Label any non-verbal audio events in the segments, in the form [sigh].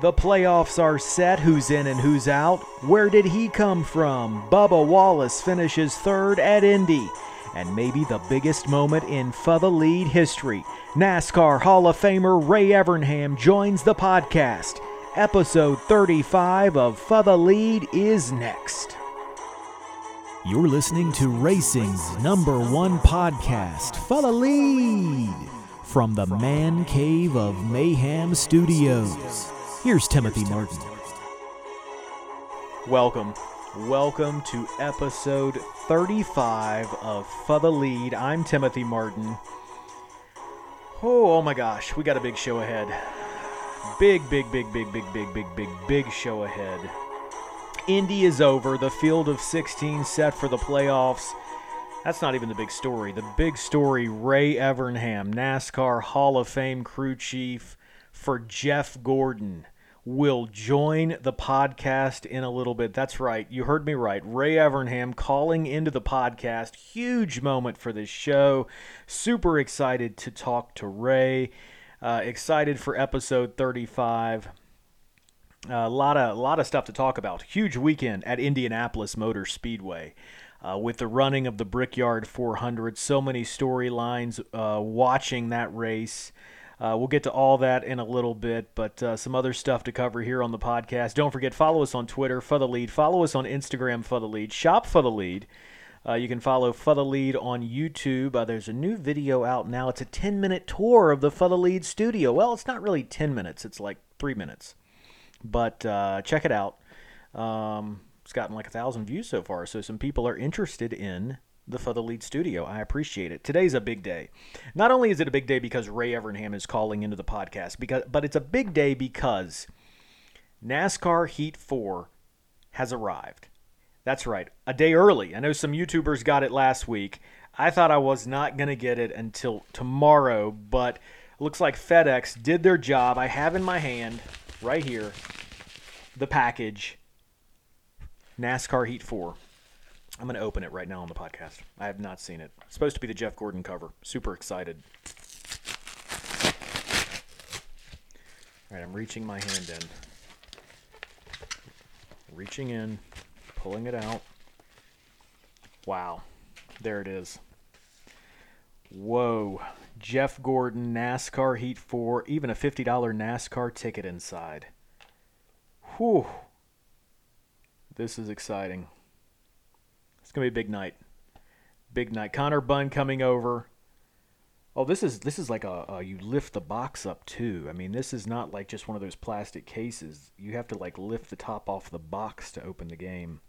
The playoffs are set. Who's in and who's out? Where did he come from? Bubba Wallace finishes third at Indy. And maybe the biggest moment in the Lead history. NASCAR Hall of Famer Ray Evernham joins the podcast. Episode 35 of the Lead is next. You're listening to racing's number one podcast, the Lead, from the Man Cave of Mayhem Studios. Here's Timothy Martin. Welcome. Welcome to episode 35 of For the Lead. I'm Timothy Martin. Oh, oh my gosh, we got a big show ahead. Big, big, big, big, big, big, big, big, big show ahead. Indy is over. The field of 16 set for the playoffs. That's not even the big story. The big story Ray Evernham, NASCAR Hall of Fame crew chief for Jeff Gordon, will join the podcast in a little bit. That's right. You heard me right. Ray Evernham calling into the podcast. Huge moment for this show. Super excited to talk to Ray. Uh, excited for episode 35. A lot of a lot of stuff to talk about. Huge weekend at Indianapolis Motor Speedway. Uh, with the running of the Brickyard 400, so many storylines uh, watching that race. Uh, we'll get to all that in a little bit, but uh, some other stuff to cover here on the podcast. Don't forget, follow us on Twitter, For the Lead. Follow us on Instagram, For the Lead. Shop For the Lead. Uh, you can follow For the Lead on YouTube. Uh, there's a new video out now. It's a 10 minute tour of the For the Lead studio. Well, it's not really 10 minutes, it's like three minutes. But uh, check it out. Um, it's gotten like a thousand views so far, so some people are interested in the For the Lead studio. I appreciate it. Today's a big day. Not only is it a big day because Ray Evernham is calling into the podcast, because but it's a big day because NASCAR Heat 4 has arrived. That's right, a day early. I know some YouTubers got it last week. I thought I was not going to get it until tomorrow, but looks like FedEx did their job. I have in my hand right here the package NASCAR Heat 4. I'm going to open it right now on the podcast. I have not seen it. It's supposed to be the Jeff Gordon cover. Super excited. All right, I'm reaching my hand in. Reaching in, pulling it out. Wow. There it is. Whoa. Jeff Gordon, NASCAR Heat 4, even a $50 NASCAR ticket inside. Whew. This is exciting. It's gonna be a big night. Big night. Connor Bunn coming over. Oh, this is this is like a, a you lift the box up too. I mean, this is not like just one of those plastic cases. You have to like lift the top off the box to open the game.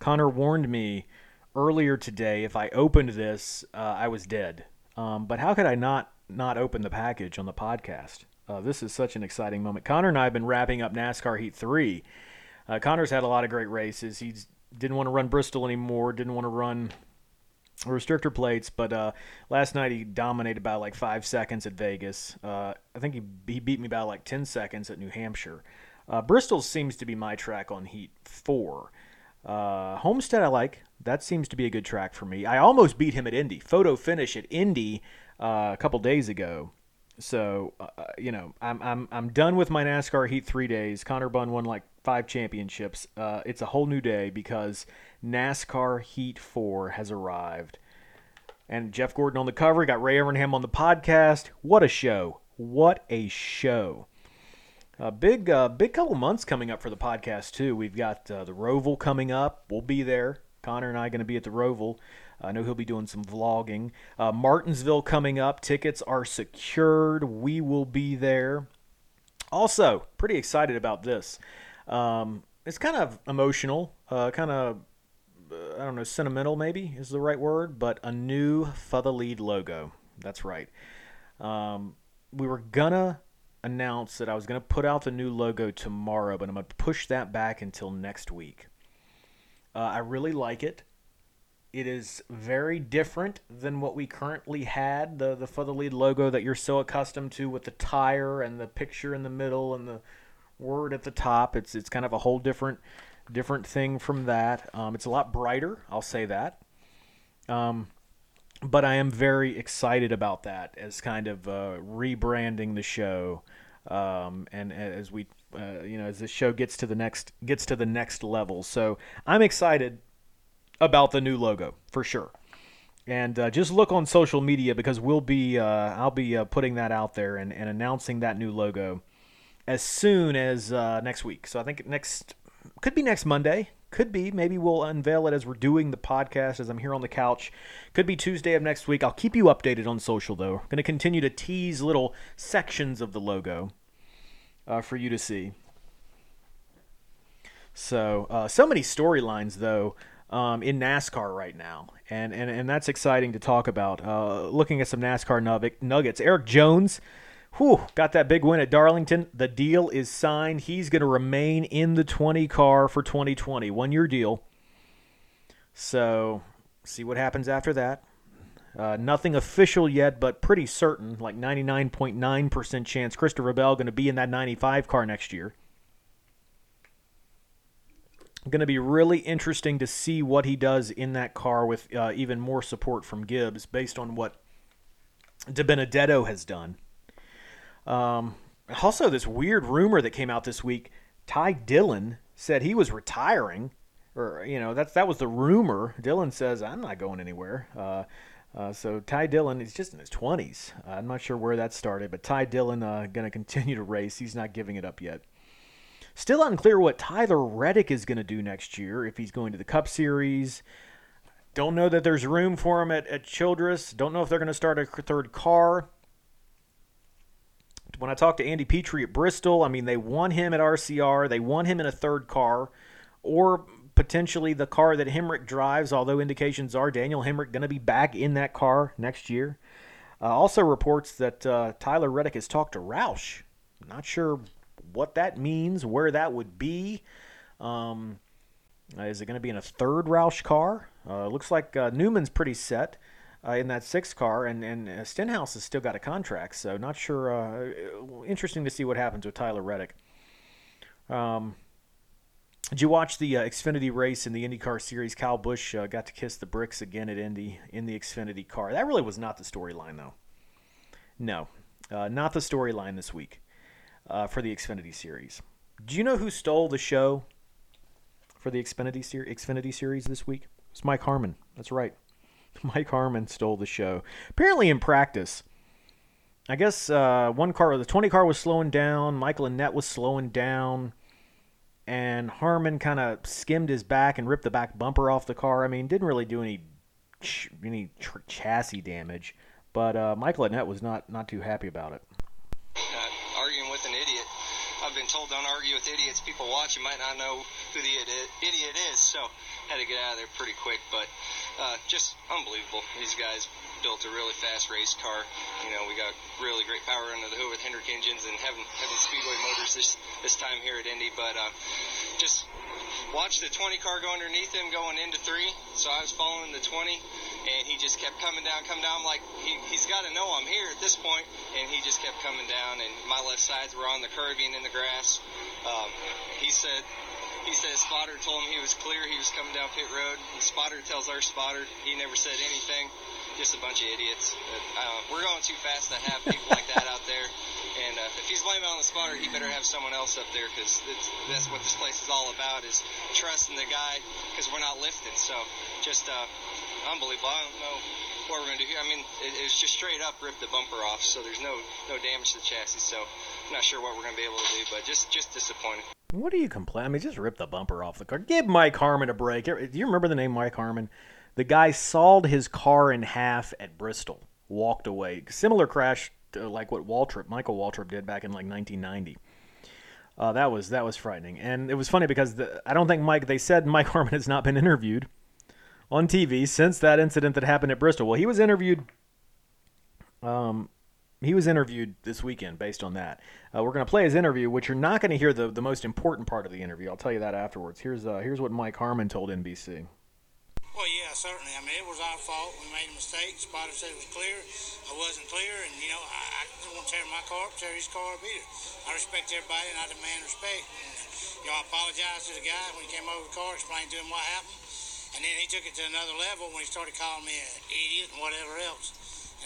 Connor warned me earlier today if I opened this, uh, I was dead. Um, but how could I not not open the package on the podcast? Uh, this is such an exciting moment. Connor and I have been wrapping up NASCAR Heat Three. Uh, Connor's had a lot of great races. He didn't want to run Bristol anymore. Didn't want to run restrictor plates, but uh, last night he dominated by like five seconds at Vegas. Uh, I think he he beat me by like ten seconds at New Hampshire. Uh, Bristol seems to be my track on Heat Four. Uh, Homestead I like. That seems to be a good track for me. I almost beat him at Indy. Photo finish at Indy uh, a couple days ago. So uh, you know, I'm I'm I'm done with my NASCAR Heat three days. Connor Bunn won like five championships. Uh, it's a whole new day because NASCAR Heat four has arrived, and Jeff Gordon on the cover. Got Ray Evernham on the podcast. What a show! What a show! A big, uh, big couple months coming up for the podcast too. We've got uh, the Roval coming up. We'll be there. Connor and I are going to be at the Roval. I know he'll be doing some vlogging. Uh, Martinsville coming up. Tickets are secured. We will be there. Also, pretty excited about this. Um, it's kind of emotional, uh, kind of, uh, I don't know, sentimental maybe is the right word, but a new For Lead logo. That's right. Um, we were to announce that I was to put out the new logo tomorrow, but I'm to push that back until next week. Uh, I really like it. It is very different than what we currently had the the for the lead logo that you're so accustomed to with the tire and the picture in the middle and the word at the top. It's it's kind of a whole different different thing from that. Um, it's a lot brighter. I'll say that. Um, but I am very excited about that as kind of uh, rebranding the show. Um, and as we, uh, you know, as this show gets to the next gets to the next level, so I'm excited about the new logo for sure. And uh, just look on social media because we'll be, uh, I'll be uh, putting that out there and, and announcing that new logo as soon as uh, next week. So I think next could be next Monday. Could be. Maybe we'll unveil it as we're doing the podcast as I'm here on the couch. Could be Tuesday of next week. I'll keep you updated on social though. Going to continue to tease little sections of the logo uh, for you to see. So, uh, so many storylines though um, in NASCAR right now, and, and and that's exciting to talk about. Uh, looking at some NASCAR nuggets, Erik Jones Whew, got that big win at Darlington. The deal is signed. He's going to remain in the 20 car for 2020. One year deal. So, see what happens after that. Uh, nothing official yet, but pretty certain, like 99.9% chance Christopher Bell going to be in that 95 car next year. Going to be really interesting to see what he does in that car with uh, even more support from Gibbs based on what DiBenedetto has done. Um, also, this weird rumor that came out this week: Ty Dillon said he was retiring, or you know that's that was the rumor. Dillon says I'm not going anywhere. Uh, uh, so Ty Dillon is just in his 20s. Uh, I'm not sure where that started, but Ty Dillon uh, going to continue to race. He's not giving it up yet. Still unclear what Tyler Reddick is going to do next year. If he's going to the Cup Series, don't know that there's room for him at, at Childress. Don't know if they're going to start a third car when I talked to Andy Petree at Bristol, I mean, they won him at RCR. They won him in a third car, or potentially the car that Hemric drives, although indications are Daniel Hemric going to be back in that car next year. Uh, also reports that uh, Tyler Reddick has talked to Roush. Not sure what that means, where that would be. Um, is it going to be in a third Roush car? Uh, looks like uh, Newman's pretty set uh, in that sixth car, and and uh, Stenhouse has still got a contract, so not sure. Uh, interesting to see what happens with Tyler Reddick. Um, did you watch the uh, Xfinity race in the IndyCar Series? Kyle Busch uh, got to kiss the bricks again at Indy in the Xfinity car. That really was not the storyline, though. No, uh, not the storyline this week uh, for the Xfinity Series. Do you know who stole the show for the Xfinity, ser- Xfinity Series this week? It's Mike Harmon. That's right. [laughs] Mike Harmon stole the show. Apparently in practice. I guess uh, one car, the 20 car was slowing down. Michael Annett was slowing down. And Harmon kind of skimmed his back and ripped the back bumper off the car. I mean, didn't really do any ch- any tr- chassis damage. But uh, Michael Annett was not, not too happy about it. Uh, arguing with an idiot. I've been told don't argue with idiots. People watching might not know who the idiot is, so had to get out of there pretty quick. But uh, just unbelievable. These guys built a really fast race car. You know, we got really great power under the hood with Hendrick engines and having having Speedway motors this this time here at Indy. But uh, just watched the 20 car go underneath him going into three. So I was following the 20, and he just kept coming down, coming down. I'm like, he, he's got to know I'm here at this point, and he just kept coming down. And my left sides were on the curbing in the grass. Um, he said he says spotter told him he was clear. He was coming down pit road. And spotter tells our spotter he never said anything. Just a bunch of idiots. Uh, we're going too fast to have people like that out there. And uh, if he's blaming on the spotter, he better have someone else up there because that's what this place is all about is trusting the guy because we're not lifting. So just uh, unbelievable. I don't know what we're going to do here. I mean, it, it was just straight up ripped the bumper off, so there's no no damage to the chassis. So I'm not sure what we're going to be able to do, but just just disappointed. What are you complaining? I mean, just rip the bumper off the car. Give Mike Harmon a break. Do you remember the name Mike Harmon? The guy sawed his car in half at Bristol, walked away. Similar crash to like what Waltrip, Michael Waltrip did back in like 1990. Uh, that was that was frightening, and it was funny because the, I don't think Mike. They said Mike [laughs] Harmon has not been interviewed on TV since that incident that happened at Bristol. Well, he was interviewed um, he was interviewed this weekend based on that. Uh, we're going to play his interview, which you're not going to hear the, the most important part of the interview. I'll tell you that afterwards. Here's uh, here's what Mike Harmon told NBC. Well, yeah, certainly. I mean, it was our fault. We made a mistake. Spotter said it was clear. I wasn't clear, and you know, I, I didn't want to tear my car up, tear his car up either. I respect everybody, and I demand respect. And, you know, I apologized to the guy when he came over the car, explained to him what happened, and then he took it to another level when he started calling me an idiot and whatever else.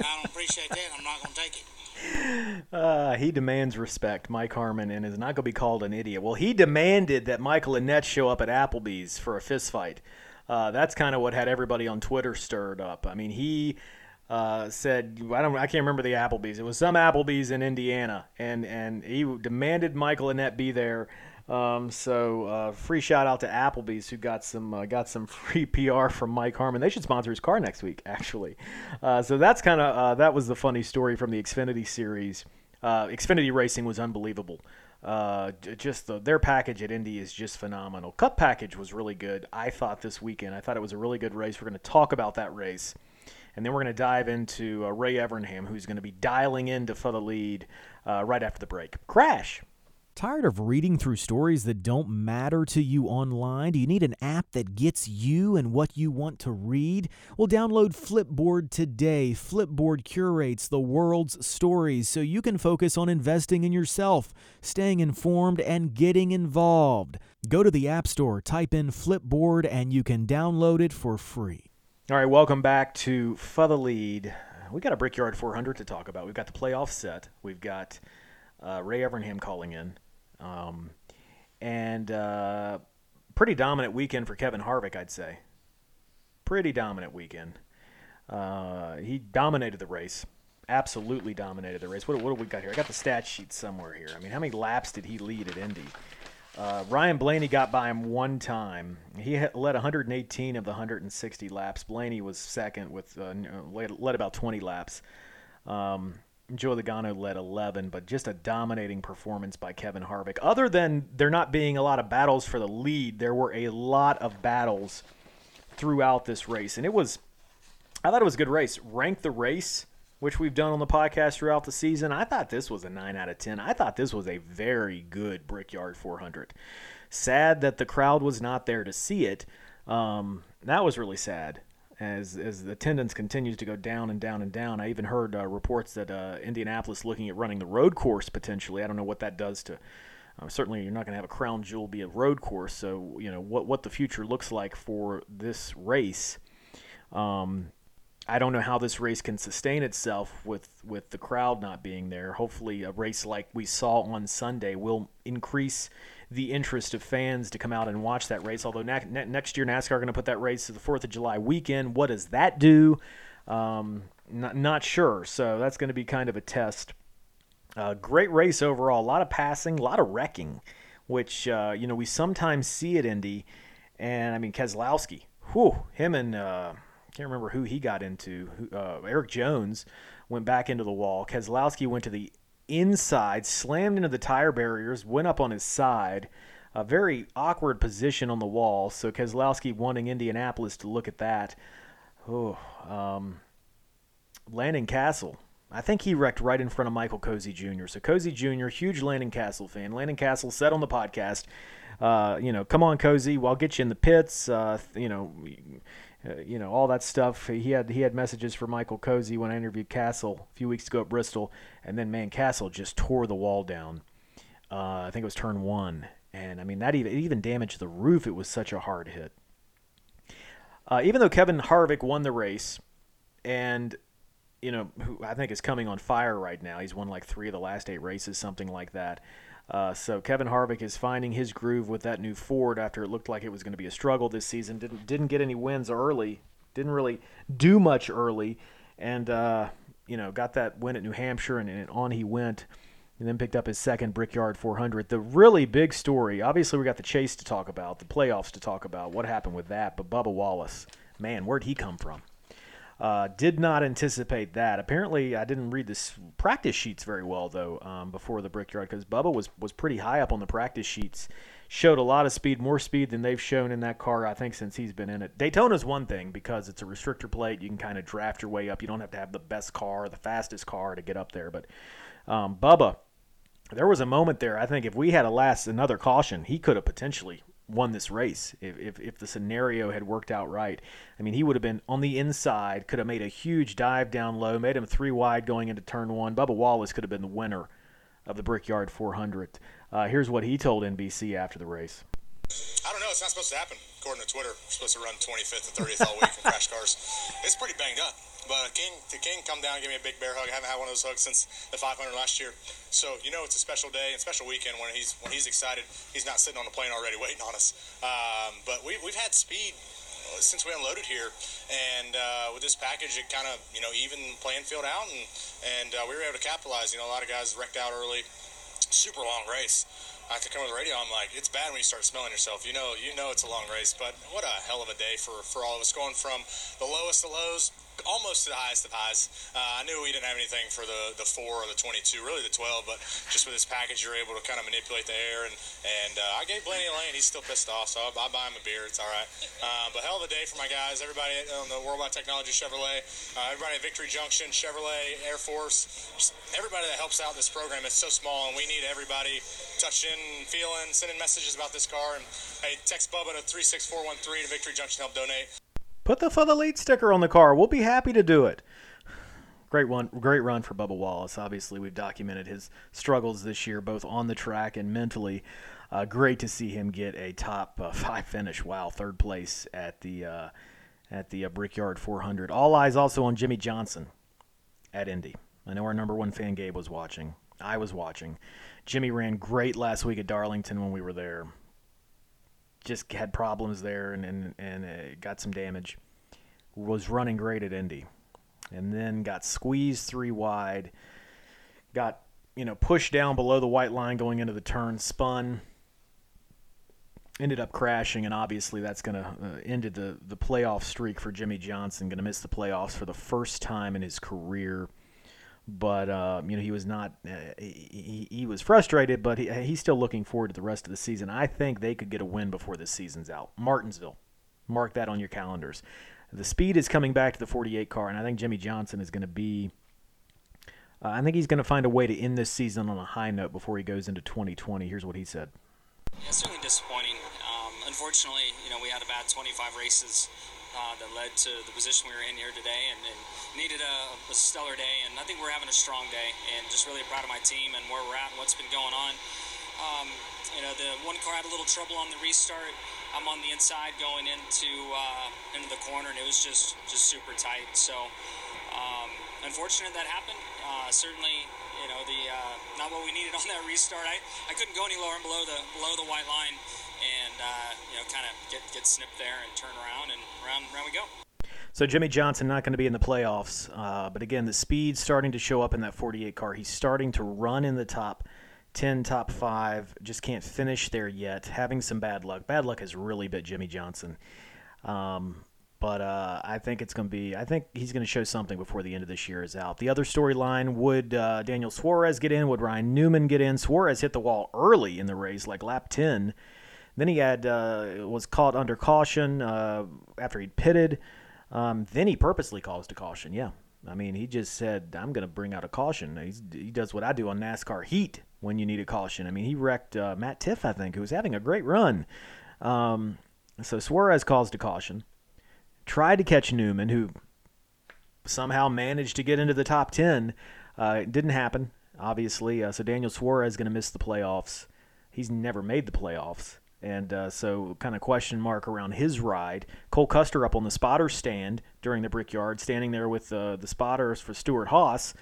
And I don't appreciate that. I'm not going to take it. Uh, he demands respect, Mike Harmon, and is not going to be called an idiot. Well, he demanded that Michael Annett show up at Applebee's for a fist fight. Uh, that's kind of what had everybody on Twitter stirred up. I mean, he uh, said, I don't, I can't remember the Applebee's. It was some Applebee's in Indiana, and and he demanded Michael Annett be there. Um, so uh, free shout out to Applebee's who got some uh, got some [laughs] free PR from Mike Harmon. They should sponsor his car next week, actually. Uh, so that's kind of uh, that was the funny story from the Xfinity series. Uh, Xfinity Racing was unbelievable. Uh, just the, their package at Indy is just phenomenal. Cup package was really good. I thought this weekend. I thought it was a really good race. We're going to talk about that race. And then we're going to dive into uh, Ray Evernham, who's going to be dialing into for the lead uh, right after the break. Crash. Tired of reading through stories that don't matter to you online? Do you need an app that gets you and what you want to read? Well, download Flipboard today. Flipboard curates the world's stories so you can focus on investing in yourself, staying informed, and getting involved. Go to the App Store, type in Flipboard, and you can download it for free. All right, welcome back to For Lead. We got a Brickyard 400 to talk about. We've got the playoff set. We've got uh, Ray Evernham calling in. Um, and uh, pretty dominant weekend for Kevin Harvick, I'd say. Pretty dominant weekend. Uh, he dominated the race. Absolutely dominated the race. What, what do we got here? I got the stat sheet somewhere here. I mean, how many laps did he lead at Indy? Uh, Ryan Blaney got by him one time. He led 118 of the 160 laps. Blaney was second with uh, led, led, about 20 laps. Um, Joe Logano led 11, but just a dominating performance by Kevin Harvick. Other than there not being a lot of battles for the lead, there were a lot of battles throughout this race, and it was. I thought it was a good race. Rank the race, which we've done on the podcast throughout the season. I thought this was a 9 out of 10. I thought this was a very good Brickyard 400. Sad that the crowd was not there to see it. Um, that was really sad as as the attendance continues to go down and down and down. I even heard uh, reports that uh, Indianapolis looking at running the road course potentially. I don't know what that does to. Uh, certainly, you're not going to have a crown jewel be a road course. So you know what what the future looks like for this race. Um, I don't know how this race can sustain itself with with the crowd not being there. Hopefully, a race like we saw on Sunday will increase the interest of fans to come out and watch that race. Although na- ne- next year NASCAR are going to put that race to the Fourth of July weekend. What does that do? Um, not not sure. So that's going to be kind of a test. Uh, great race overall. A lot of passing, a lot of wrecking, which uh, you know we sometimes see at Indy. And I mean Keselowski, whew, him and uh, can't remember who he got into. Uh, Erik Jones went back into the wall. Keselowski went to the inside, slammed into the tire barriers, went up on his side. A very awkward position on the wall. So Keselowski wanting Indianapolis to look at that. Oh, um, Landon Cassill. I think he wrecked right in front of Michael Cozy Jr. So Cozy Jr., huge Landon Cassill fan. Landon Cassill said on the podcast, uh, you know, come on, Cozy, I'll get you in the pits. Uh, you know, uh, you know all that stuff. He had he had messages for Michael Cozy when I interviewed Cassill a few weeks ago at Bristol, and then man, Cassill just tore the wall down. Uh, I think it was turn one, and I mean that even it even damaged the roof. It was such a hard hit. Uh, even though Kevin Harvick won the race, and you know who I think is coming on fire right now. He's won like three of the last eight races, something like that. Uh, so Kevin Harvick is finding his groove with that new Ford after it looked like it was going to be a struggle this season. Didn't didn't get any wins early. Didn't really do much early, and uh, you know got that win at New Hampshire, and, and, on he went. And then picked up his second Brickyard 400. The really big story, obviously, we got the chase to talk about, the playoffs to talk about, what happened with that. But Bubba Wallace, man, where'd he come from? Uh, did not anticipate that. Apparently, I didn't read the practice sheets very well though um, before the Brickyard because Bubba was was pretty high up on the practice sheets. Showed a lot of speed, more speed than they've shown in that car. I think since he's been in it. Daytona's one thing because it's a restrictor plate. You can kind of draft your way up. You don't have to have the best car, the fastest car to get up there. But um, Bubba, there was a moment there. I think if we had a last another caution, he could have potentially won this race if, if, if, the scenario had worked out right. I mean, he would have been on the inside, could have made a huge dive down low, made him three wide going into turn one. Bubba Wallace could have been the winner of the Brickyard 400. Uh, here's what he told NBC after the race. I don't know. it's not supposed to happen. According to Twitter, we're supposed to run 25th and 30th all week in crash cars. It's pretty banged up. But King, to King, come down, give me a big bear hug. I haven't had one of those hugs since the 500 last year. So you know it's a special day and special weekend when he's when he's excited. He's not sitting on the plane already waiting on us. Um, but we, we've had speed since we unloaded here, and uh, with this package, it kind of you know even playing field out, and and uh, we were able to capitalize. You know, a lot of guys wrecked out early. Super long race. I have to come with the radio. I'm like, it's bad when you start smelling yourself. You know, you know it's a long race, but what a hell of a day for for all of us. Going from the lowest of lows almost to the highest of highs. Uh, I knew we didn't have anything for the, the 4 or the 22, really the 12, but just with this package, you're able to kind of manipulate the air. And, and uh, I gave Blaney a lane. He's still pissed off, so I'll, I'll buy him a beer. It's all right. Uh, but hell of a day for my guys, everybody on the Worldwide Technology Chevrolet, uh, everybody at Victory Junction, Chevrolet, Air Force, everybody that helps out this program. It's so small, and we need everybody touching, feeling, sending messages about this car. And hey, text Bubba to 36413 to Victory Junction help donate. Put the For the Lead sticker on the car. We'll be happy to do it. Great one, great run for Bubba Wallace. Obviously, we've documented his struggles this year, both on the track and mentally. Uh, great to see him get a top uh, [laughs] five finish. Wow, third place at the uh, at the uh, Brickyard 400. All eyes also on Jimmie Johnson at Indy. I know our number one fan Gabe was watching. I was watching. Jimmie ran great last week at Darlington when we were there just had problems there and and, and uh, got some damage. Was running great at Indy, and then got squeezed three wide. Got you know pushed down below the white line going into the turn, spun. Ended up crashing, and obviously that's going to uh, ended the the playoff streak for Jimmie Johnson. Going to miss the playoffs for the first time in his career but uh, you know he was not uh, he, he was frustrated but he, he's still looking forward to the rest of the season. I think they could get a win before this season's out. Martinsville mark that on your calendars. The speed is coming back to the 48 car and i think jimmie johnson is going to be uh, i think he's going to find a way to end this season on a high note before he goes into 2020 here's what he said. Yeah, certainly disappointing. Um, unfortunately you know we had about 25 races uh, that led to the position we were in here today and, and needed a, a, stellar day. And I think we're having a strong day and just really proud of my team and where we're at and what's been going on. Um, you know, the one car had a little trouble on the restart. I'm on the inside going into uh, into the corner, and it was just just super tight. So, um, unfortunate that happened. Uh, certainly, you know, the uh, not what we needed on that restart. I, I couldn't go any lower and below the below the white line uh, you know kind of get get snipped there and turn around and around around we go. So Jimmie Johnson not going to be in the playoffs, uh, but again the speed starting to show up in that 48 car. He's starting to run in the top 10, top five. Just can't finish there yet. Having some bad luck. Bad luck has really bit Jimmie Johnson. Um, but uh, I think it's going to be. I think he's going to show something before the end of this year is out. The other storyline: Would uh, Daniel Suarez get in? Would Ryan Newman get in? Suarez hit the wall early in the race, like lap 10 then he had uh, was caught under caution uh, after he'd pitted. Um, then he purposely caused a caution. Yeah, I mean he just said I'm going to bring out a caution. He's, he does what I do on NASCAR Heat when you need a caution. I mean he wrecked uh, Matt Tifft, I think, who was having a great run. Um, so Suarez caused a caution. Tried to catch Newman, who somehow managed to get into the top ten. Uh, it didn't happen, obviously. Uh, so Daniel Suarez is going to miss the playoffs. He's never made the playoffs. And uh, so, kind of question mark around his ride. Cole Custer up on the spotter stand during the Brickyard, standing there with uh, the spotters for Stewart-Haas.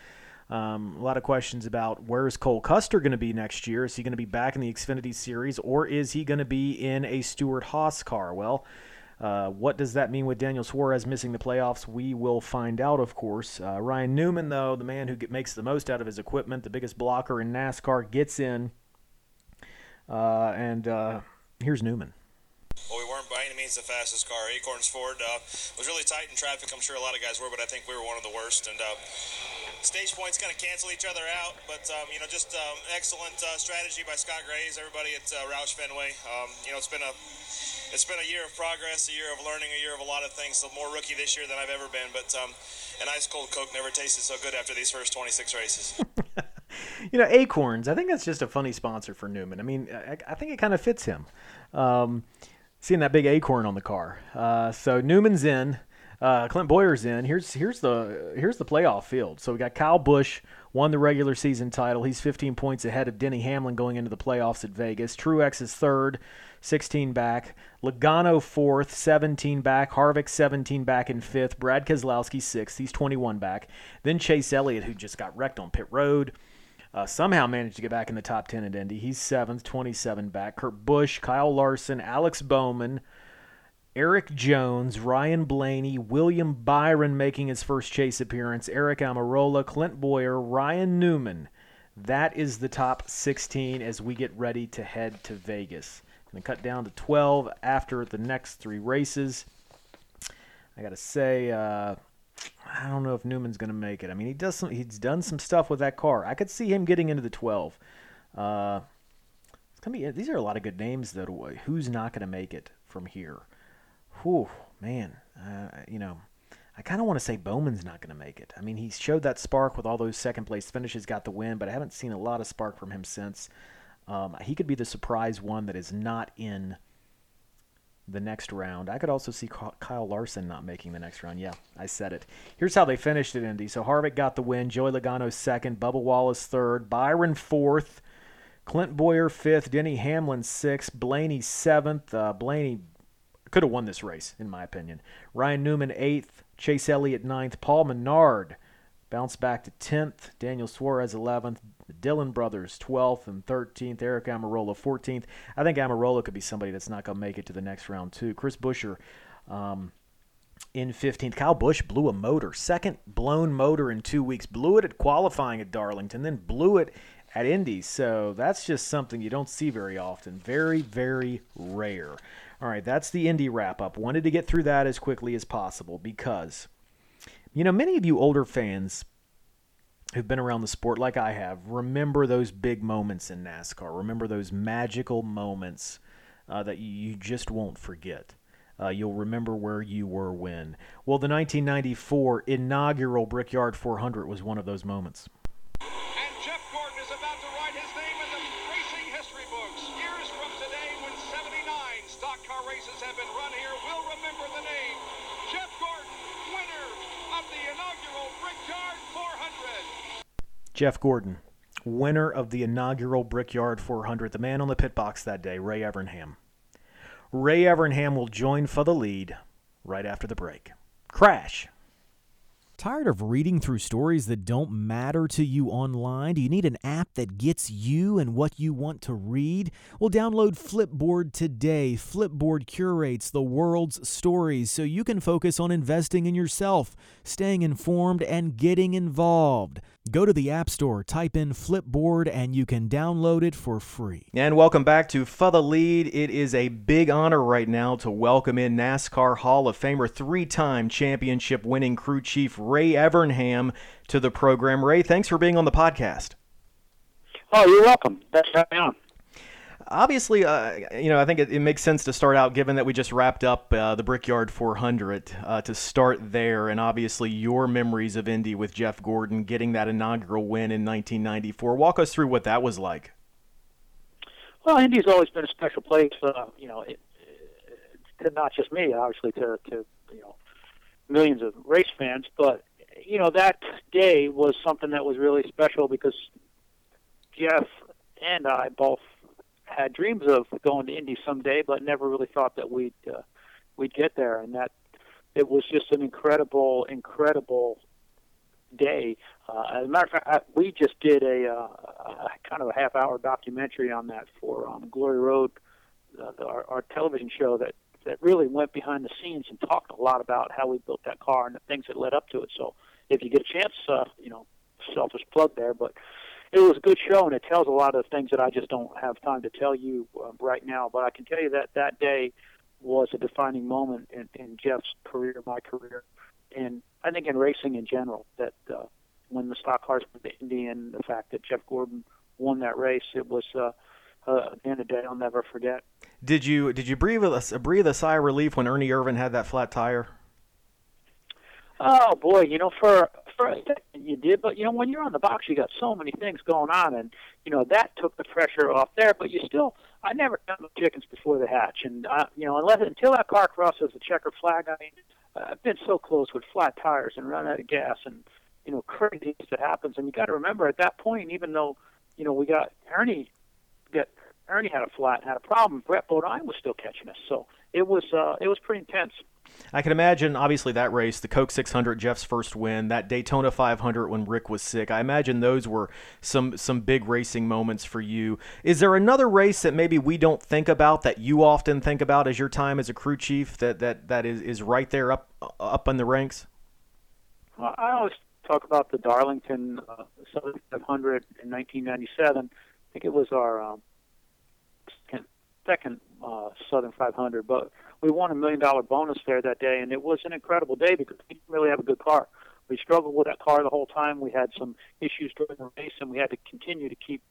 Um, a lot of questions about where is Cole Custer going to be next year? Is he going to be back in the Xfinity Series, or is he going to be in a Stewart-Haas car? Well, uh, what does that mean with Daniel Suarez missing the playoffs? We will find out, of course. Uh, Ryan Newman, though, the man who get, makes the most out of his equipment, the biggest blocker in NASCAR, gets in. Uh, and uh, Here's Newman. Well, we weren't by any means the fastest car. Acorns Ford uh, was really tight in traffic. I'm sure a lot of guys were, but I think we were one of the worst. And uh, stage points kind of cancel each other out. But um, you know, just um, excellent uh, strategy by Scott Graves, everybody at uh, Roush Fenway. Um, you know, it's been a it's been a year of progress, a year of learning, a year of a lot of things. So more rookie this year than I've ever been. But um, an ice cold Coke never tasted so good after these first 26 races. [laughs] you know, Acorns. I think that's just a funny sponsor for Newman. I mean, I, I think it kind of fits him. Um, seeing that big acorn on the car. Uh, so Newman's in. Uh, Clint Bowyer's in. Here's here's the here's the playoff field. So we got Kyle Busch won the regular season title. He's 15 points ahead of Denny Hamlin going into the playoffs at Vegas. Truex is third, 16 back. Logano fourth, 17 back. Harvick 17 back in fifth. Brad Keselowski sixth. He's 21 back. Then Chase Elliott, who just got wrecked on pit road. Uh, somehow managed to get back in the top 10 at Indy. He's seventh, 27 back. Kurt Busch, Kyle Larson, Alex Bowman, Erik Jones, Ryan Blaney, William Byron making his first chase appearance, Aric Almirola, Clint Bowyer, Ryan Newman. That is the top 16 as we get ready to head to Vegas. Going to cut down to 12 after the next three races. I got to say, uh, I don't know if Newman's going to make it. I mean, he does some, he's done some stuff with that car. I could see him getting into the 12. Uh, it's gonna be, these are a lot of good names, though. Who's not going to make it from here? whew, man, uh, you know, I kind of want to say Bowman's not going to make it. I mean, he showed that spark with all those second place finishes, got the win, but I haven't seen a lot of spark from him since. Um, he could be the surprise one that is not in the next round. I could also see Kyle Larson not making the next round. Yeah, I said it. Here's how they finished it, Indy. So Harvick got the win, Joey Logano second, Bubba Wallace third, Byron fourth, Clint Bowyer fifth, Denny Hamlin sixth, Blaney seventh. Uh, Blaney could have won this race, in my opinion. Ryan Newman, eighth. Chase Elliott, ninth. Paul Menard bounced back to 10th. Daniel Suarez, 11th. The Dillon brothers, 12th and 13th. Aric Almirola, 14th. I think Almirola could be somebody that's not going to make it to the next round, too. Chris Buescher um, in 15th. Kyle Busch blew a motor. Second blown motor in two weeks. Blew it at qualifying at Darlington, then blew it at Indy. So that's just something you don't see very often. Very, very rare. All right, that's the Indy wrap up. Wanted to get through that as quickly as possible because, you know, many of you older fans who've been around the sport like I have remember those big moments in NASCAR. Remember those magical moments uh, that you just won't forget. Uh, you'll remember where you were when. Well, the 1994 inaugural Brickyard 400 was one of those moments. Jeff Gordon, winner of the inaugural Brickyard 400, the man on the pit box that day, Ray Evernham. Ray Evernham will join for the lead right after the break. Crash. Tired of reading through stories that don't matter to you online? Do you need an app that gets you and what you want to read? Well, download Flipboard today. Flipboard curates the world's stories so you can focus on investing in yourself, staying informed, and getting involved. Go to the App Store, type in Flipboard, and you can download it for free. And welcome back to For the Lead. It is a big honor right now to welcome in NASCAR Hall of Famer, three time championship winning crew chief Ray Evernham to the program. Ray, thanks for being on the podcast. Oh, you're welcome. Thanks for having me on obviously, uh, you know, I think it, it, makes sense to start out, given that we just wrapped up uh, the Brickyard 400, uh, to start there. And obviously, your memories of Indy with Jeff Gordon getting that inaugural win in 1994. Walk us through what that was like. Well, Indy's always been a special place, uh, you know, it, to not just me, obviously, to, to you know millions of race fans, but you know that day was something that was really special because Jeff and I both had dreams of going to Indy someday, but never really thought that we'd uh, we'd get there. And that it was just an incredible, incredible day. Uh, as a matter of fact, I, we just did a, uh, a kind of a half-hour documentary on that for um, Glory Road, uh, our, our television show that that really went behind the scenes and talked a lot about how we built that car and the things that led up to it. So, if you get a chance, uh, you know, selfish plug there, but it was a good show, and it tells a lot of things that I just don't have time to tell you uh, right now. But I can tell you that that day was a defining moment in, in Jeff's career, my career, and I think in racing in general. That uh, when the stock cars went to Indy, and the fact that Jeff Gordon won that race, it was. Uh, uh, again, a day I'll never forget. Did you did you breathe a breathe a sigh of relief when Ernie Irvan had that flat tire? Oh boy, you know, for second you did, but you know, when you're on the box, you got so many things going on, and you know that took the pressure off there. But you still, I never count the chickens before the hatch, and uh, you know, unless until that car crosses the checker flag, I mean, I've been so close with flat tires and run out of gas and you know crazy that happens. And you got to remember at that point, even though you know we got Ernie, got Ernie had a flat, had a problem. Brett Bodine was still catching us, so it was uh, it was pretty intense. I can imagine, obviously, that race, the Coke 600, Jeff's first win, that Daytona 500 when Rick was sick. I imagine those were some some big racing moments for you. Is there another race that maybe we don't think about that you often think about as your time as a crew chief that that that is, is right there up up in the ranks? Well, I always talk about the Darlington uh, 500 in 1997. I think it was our um, second, second uh, Southern 500, but we won a million dollar bonus there that day, and it was an incredible day because we didn't really have a good car. We struggled with that car the whole time. We had some issues during the race, and we had to continue to keep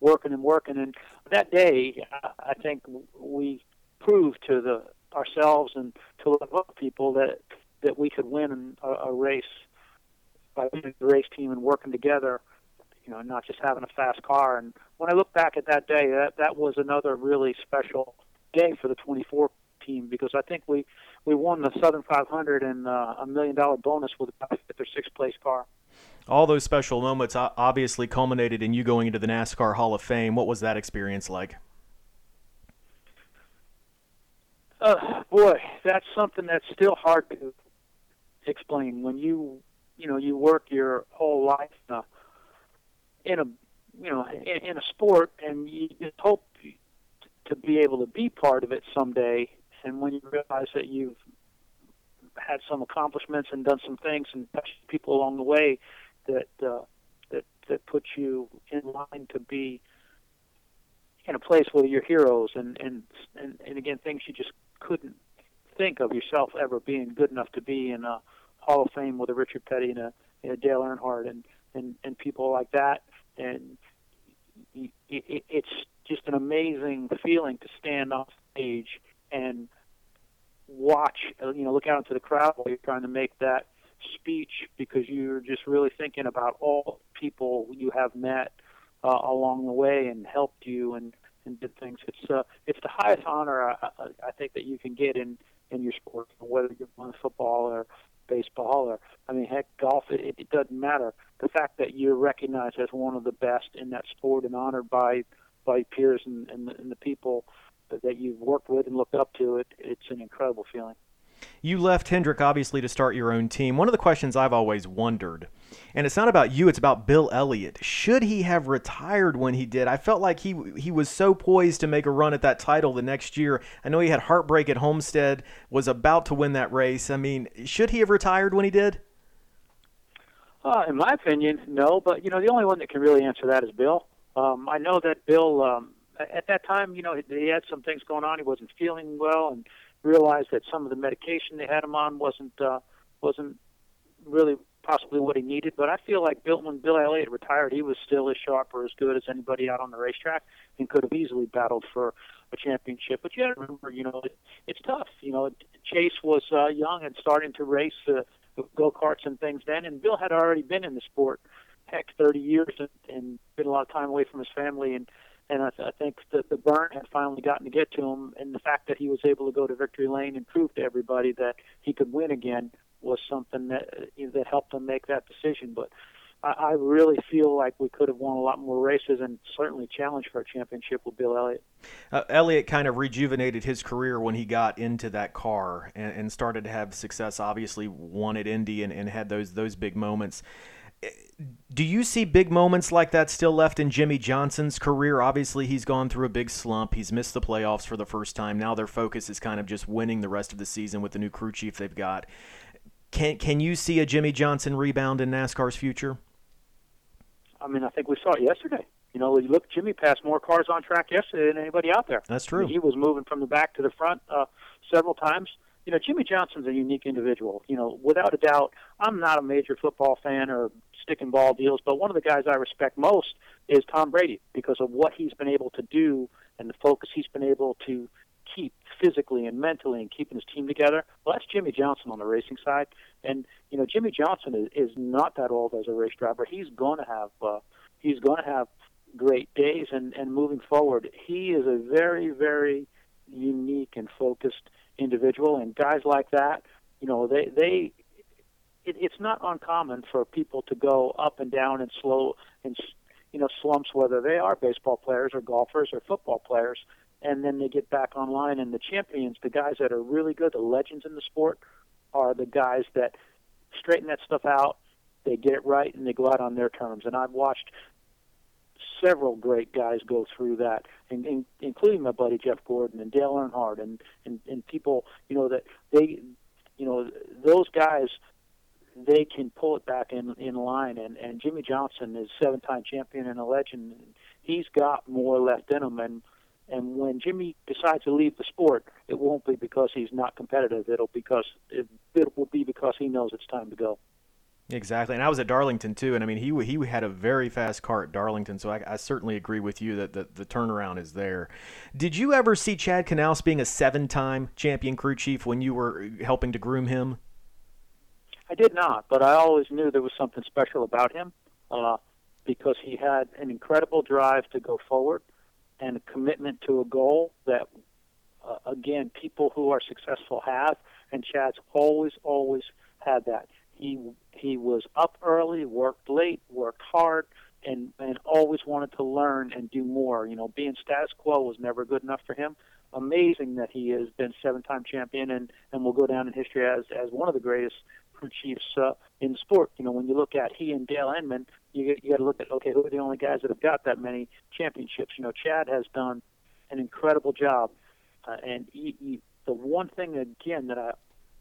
working and working. And that day, I think we proved to the ourselves and to a lot of people that that we could win a, a race by being the race team and working together. You know, not just having a fast car. And when I look back at that day, that that was another really special day for the 24 team because I think we we won the Southern 500 and uh, a million dollar bonus with a fifth or sixth place car. All those special moments obviously culminated in you going into the NASCAR Hall of Fame. What was that experience like? Uh, boy, that's something that's still hard to explain. When you you know you work your whole life in a, in a you know in, in a sport and you just hope to be able to be part of it someday and when you realize that you've had some accomplishments and done some things and touched people along the way that uh, that that put you in line to be in a place where you're heroes and and and, and again things you just couldn't think of yourself ever being good enough to be in a Hall of Fame with a Richard Petty and a, and a Dale Earnhardt and, and and people like that. And it, it, it's just an amazing feeling to stand off stage and watch, uh, you know, look out into the crowd while you're trying to make that speech because you're just really thinking about all people you have met uh, along the way and helped you and and did things. It's uh, it's the highest honor I, I think that you can get in in your sport, whether you're playing football or baseball or I mean, heck, golf. It, it doesn't matter. The fact that you're recognized as one of the best in that sport and honored by by peers and and the, and the people that you've worked with and looked up to, it it's an incredible feeling. You left Hendrick obviously to start your own team. One of the questions I've always wondered, and it's not about you, it's about Bill Elliott. Should he have retired when he did? I felt like he he was so poised to make a run at that title the next year. I know he had heartbreak at Homestead, was about to win that race. I mean, should he have retired when he did? Uh, in my opinion, no. But you know, the only one that can really answer that is Bill. Um, I know that Bill um, at that time, you know, he had some things going on. He wasn't feeling well, and realized that some of the medication they had him on wasn't uh, wasn't really possibly what he needed. But I feel like Bill, when Bill Elliott retired, he was still as sharp or as good as anybody out on the racetrack, and could have easily battled for a championship. But you got to remember, you know, it, it's tough. You know, Chase was uh, young and starting to race uh, go karts and things then, and Bill had already been in the sport, heck, 30 years, and, and been a lot of time away from his family and and I, I think that the burn had finally gotten to get to him, and the fact that he was able to go to victory lane and prove to everybody that he could win again was something that you know, that helped him make that decision. But I, I really feel like we could have won a lot more races and certainly challenged for a championship with Bill Elliott. Uh, Elliott kind of rejuvenated his career when he got into that car and, and started to have success. Obviously, won at Indy and, and had those those big moments do you see big moments like that still left in Jimmie Johnson's career? Obviously, he's gone through a big slump. He's missed the playoffs for the first time. Now their focus is kind of just winning the rest of the season with the new crew chief they've got. Can can you see a Jimmie Johnson rebound in NASCAR's future? I mean, I think we saw it yesterday. You know, you look, Jimmie passed more cars on track yesterday than anybody out there. That's true. I mean, he was moving from the back to the front uh, several times you know, Jimmie Johnson's a unique individual. You know, without a doubt, I'm not a major football fan or sticking ball deals, but one of the guys I respect most is Tom Brady because of what he's been able to do and the focus he's been able to keep physically and mentally and keeping his team together. Well, that's Jimmie Johnson on the racing side, and you know, Jimmie Johnson is, is not that old as a race driver. He's going to have uh, he's going to have great days, and and moving forward, he is a very very unique and focused individual, and guys like that you know, they they it, it's not uncommon for people to go up and down and slow and you know slumps, whether they are baseball players or golfers or football players, and then they get back online. And the champions, the guys that are really good, the legends in the sport, are the guys that straighten that stuff out. They get it right and they go out on their terms. And I've watched several great guys go through that, and, and, including my buddy Jeff Gordon and Dale Earnhardt and, and and people, you know that they, you know, those guys they can pull it back in in line. And and Jimmie Johnson is seven time champion and a legend. He's got more left in him. And and when Jimmie decides to leave the sport, it won't be because he's not competitive. It'll because it, it will be because he knows it's time to go. Exactly, and I was at Darlington too, and I mean he he had a very fast car at Darlington, so I, I certainly agree with you that the, the turnaround is there. Did you ever see Chad Knaus being a seven-time champion crew chief when you were helping to groom him? I did not, but I always knew there was something special about him uh, because he had an incredible drive to go forward and a commitment to a goal that, uh, again, people who are successful have, and Chad's always, always had that. He he was up early, worked late, worked hard, and and always wanted to learn and do more. You know, being status quo was never good enough for him. Amazing that he has been seven-time champion and and will go down in history as as one of the greatest crew chiefs uh, in sport. You know, when you look at he and Dale Inman, you you got to look at okay, who are the only guys that have got that many championships? You know, Chad has done an incredible job, uh, and he, he, the one thing again that I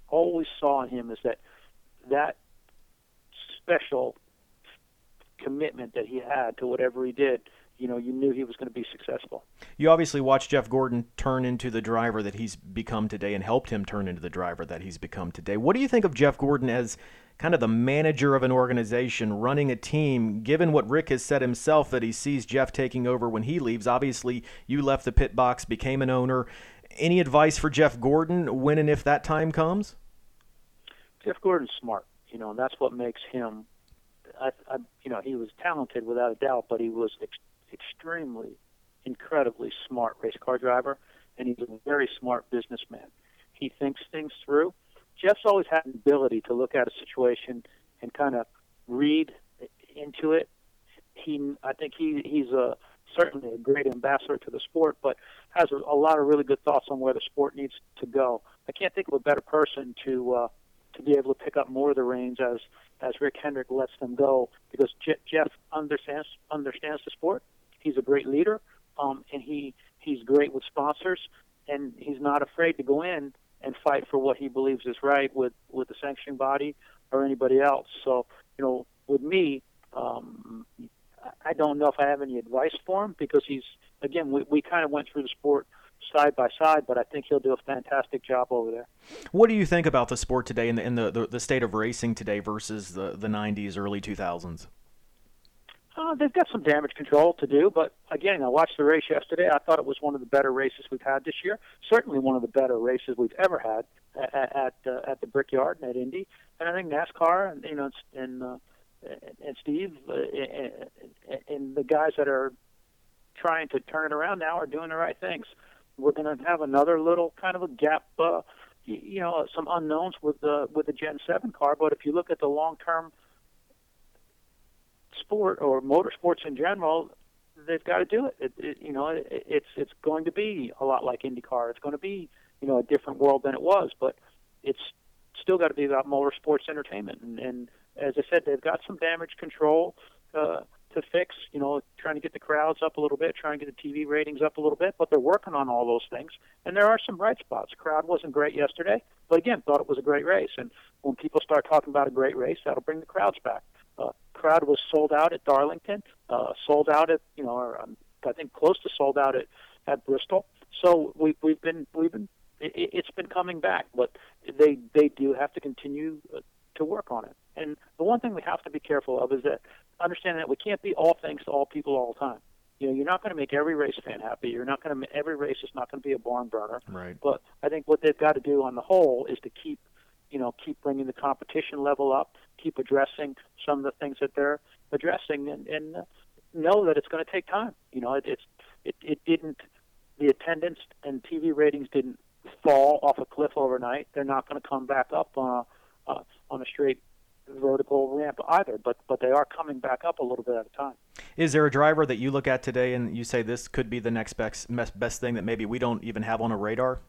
always saw in him is that that special commitment that he had to whatever he did you know you knew he was going to be successful. You obviously watched Jeff Gordon turn into the driver that he's become today and helped him turn into the driver that he's become today. What do you think of Jeff Gordon as kind of the manager of an organization, running a team, given what Rick has said himself that he sees Jeff taking over when he leaves? Obviously, you left the pit box, became an owner. Any advice for Jeff Gordon when and if that time comes? Jeff Gordon's smart, you know, and that's what makes him I, I, you know, he was talented without a doubt, but he was ex- extremely, incredibly smart race car driver, and he's a very smart businessman. He thinks things through. Jeff's always had an ability to look at a situation and kind of read into it. He, I think he he's a certainly a great ambassador to the sport, but has a, lot of really good thoughts on where the sport needs to go. I can't think of a better person to uh, to be able to pick up more of the reins as as Rick Hendrick lets them go because Je- Jeff understands understands the sport. He's a great leader, um, and he he's great with sponsors, and he's not afraid to go in and fight for what he believes is right with with the sanctioning body or anybody else. So you know, with me, um, I don't know if I have any advice for him because he's again we we kind of went through the sport side by side, but I think he'll do a fantastic job over there. What do you think about the sport today and the, in the, the, the state of racing today versus the, the 90s, early 2000s? Uh, they've got some damage control to do, but again, I watched the race yesterday. I thought it was one of the better races we've had this year. Certainly one of the better races we've ever had at at, uh, at the Brickyard and at Indy. And I think NASCAR and you know and uh, and Steve uh, and, and the guys that are trying to turn it around now are doing the right things we're going to have another little kind of a gap, uh, you know, some unknowns with the with the Gen Seven car. But if you look at the long term sport or motorsports in general, they've got to do it. it, it you know, it, it's it's going to be a lot like IndyCar. It's going to be you know a different world than it was, but it's still got to be about motorsports entertainment. And, and as I said, they've got some damage control. Uh, to fix. You know, trying to get the crowds up a little bit, trying to get the TV ratings up a little bit. But they're working on all those things, and there are some bright spots. Crowd wasn't great yesterday, but again, thought it was a great race. And when people start talking about a great race, that'll bring the crowds back. Crowd was sold out at Darlington, uh, sold out at you know, or, um, I think close to sold out at at Bristol. So we, we've been we've been it, it's been coming back, but they they do have to continue uh, to work on it. And the one thing we have to be careful of is that understanding that we can't be all things to all people all the time. You know, you're not going to make every race fan happy. You're not going to every race is not going to be a barn burner. Right. But I think what they've got to do on the whole is to keep, you know, keep bringing the competition level up, keep addressing some of the things that they're addressing, and, and uh, know that it's going to take time. You know, it, it's it, it didn't the attendance and TV ratings didn't fall off a cliff overnight. They're not going to come back up on a, uh, on a straight vertical ramp either, but but they are coming back up a little bit at a time. Is there a driver that you look at today and you say this could be the next best best thing that maybe we don't even have on a radar?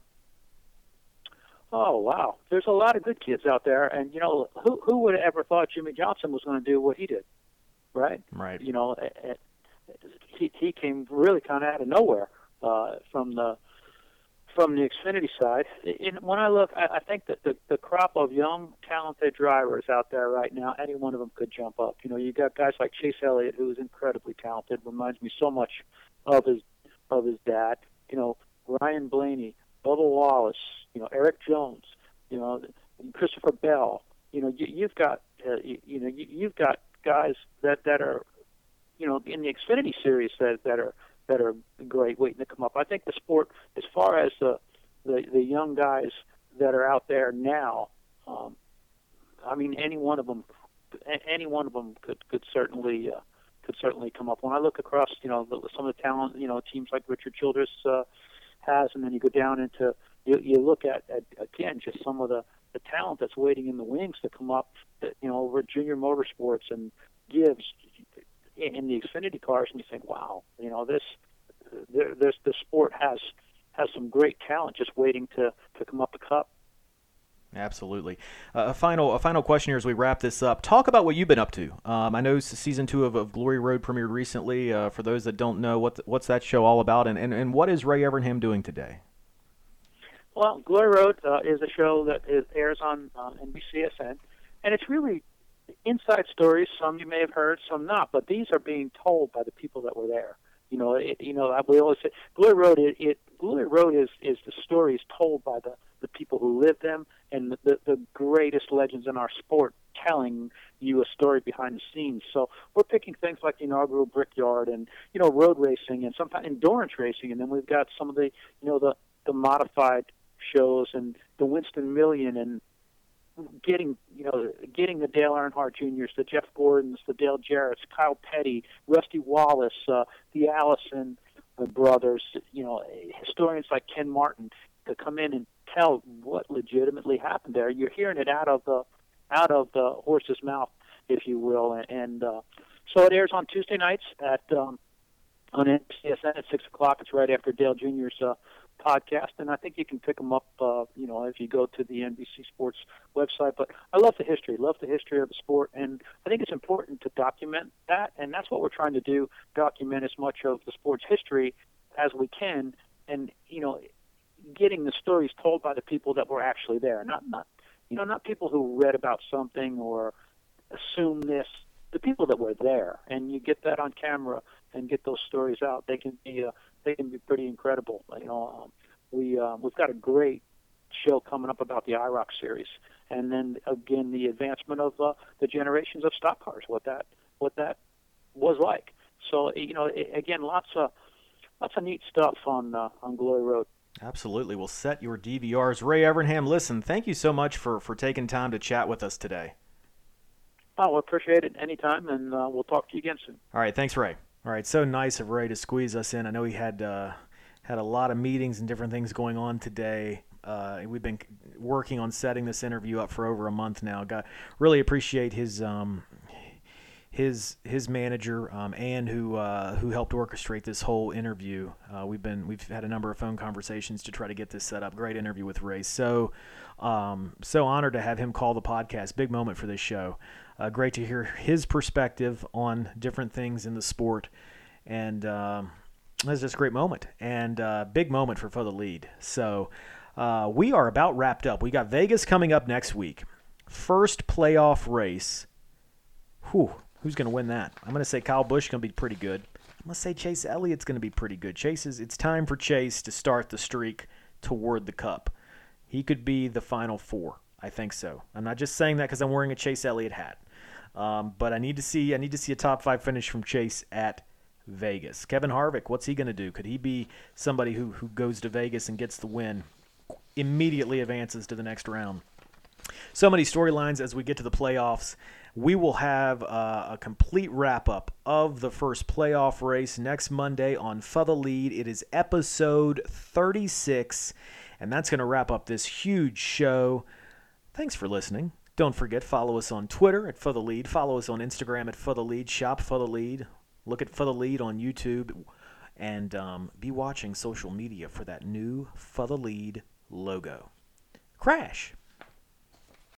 Oh wow, there's a lot of good kids out there, and you know who who would have ever thought Jimmie Johnson was going to do what he did, right? Right. You know, he he came really kind of out of nowhere uh, from the from the Xfinity side. And when I look, I, I think that the, the crop of young, talented drivers out there right now, any one of them could jump up. You know, you got guys like Chase Elliott, who is incredibly talented, reminds me so much of his of his dad. You know, Ryan Blaney, Bubba Wallace, you know, Erik Jones, you know, Christopher Bell. You know, you, you've got uh, you, you know you, you've got guys that that are you know in the Xfinity series that that are that are great waiting to come up. I think the sport, as far as the the, the young guys that are out there now, um, I mean, any one of them, any one of them could could certainly uh, could certainly come up. When I look across, you know, some of the talent, you know, teams like Richard Childress uh, has, and then you go down into you, you look at, at again just some of the the talent that's waiting in the wings to come up, you know, over Junior Motorsports and Gibbs, in the Xfinity cars, and you think, wow, you know, this there, this the sport has has some great talent just waiting to to come up the cup. Absolutely. Uh, a final a final question here as we wrap this up. Talk about what you've been up to. Um, I know season two of, of, Glory Road premiered recently. Uh, for those that don't know, what what's that show all about, and, and, and what is Ray Evernham doing today? Well, Glory Road uh, is a show that is, airs on NBCSN, and it's really inside stories. Some you may have heard, some not, but these are being told by the people that were there. You know, it, you know, we always say Glory Road. It, it Glory Road is is the stories told by the the people who live them and the, the greatest legends in our sport telling you a story behind the scenes. So we're picking things like the inaugural Brickyard and you know road racing and sometimes endurance racing, and then we've got some of the you know the the modified shows and the Winston Million and getting you know getting the Dale Earnhardt Juniors, the Jeff Gordons, the Dale Jarretts, Kyle Petty, Rusty Wallace, uh, the Allison brothers, you know historians like Ken Martin to come in and tell what legitimately happened there. You're hearing it out of the out of the horse's mouth, if you will, and, and uh, so it airs on Tuesday nights at um, on NBCSN at six o'clock. It's right after Dale Jr.'s uh, podcast, and I think you can pick them up. Uh, you know, if you go to the NBC Sports website. But I love the history, love the history of the sport, and I think it's important to document that, and that's what we're trying to do: document as much of the sport's history as we can, and you know, getting the stories told by the people that were actually there, not not you know, not people who read about something or assume this. The people that were there, and you get that on camera and get those stories out. They can be uh, they can be pretty incredible. You know, um, we uh, we've got a great show coming up about the IROC series, and then again the advancement of uh, the generations of stock cars, what that what that was like. So you know, again, lots of lots of neat stuff on uh, on Glory Road. Absolutely. We'll set your DVRs. Ray Evernham, listen, thank you so much for, for taking time to chat with us today. Oh, well, appreciate it anytime, and uh, we'll talk to you again soon. All right. Thanks, Ray. All right, so nice of Ray to squeeze us in. I know he had uh, had a lot of meetings and different things going on today. Uh, we've been working on setting this interview up for over a month now. Got really appreciate his um, his his manager um, Ann who uh, who helped orchestrate this whole interview. Uh, we've been we've had a number of phone conversations to try to get this set up. Great interview with Ray. So um, so honored to have him call the podcast. Big moment for this show. Uh, great to hear his perspective on different things in the sport, and um, was just a great moment and uh, big moment for for the lead. So uh, we are about wrapped up. We got Vegas coming up next week. First playoff race. Whew, who's going to win that? I'm going to say Kyle Busch going to be pretty good. I'm going to say Chase Elliott's going to be pretty good. Chase is, it's time for Chase to start the streak toward the Cup. He could be the final four. I think so. I'm not just saying that because I'm wearing a Chase Elliott hat. Um, but I need to see I need to see a top five finish from Chase at Vegas. Kevin Harvick, what's he going to do? Could he be somebody who who goes to Vegas and gets the win, immediately advances to the next round? So many storylines as we get to the playoffs. We will have uh, a complete wrap up of the first playoff race next Monday on For Lead. It is episode 36 And that's going to wrap up this huge show. Thanks for listening. Don't forget, follow us on Twitter at For Lead. Follow us on Instagram at For Lead. Shop For Lead. Look at For Lead on YouTube. And um, be watching social media for that new For Lead logo. Crash.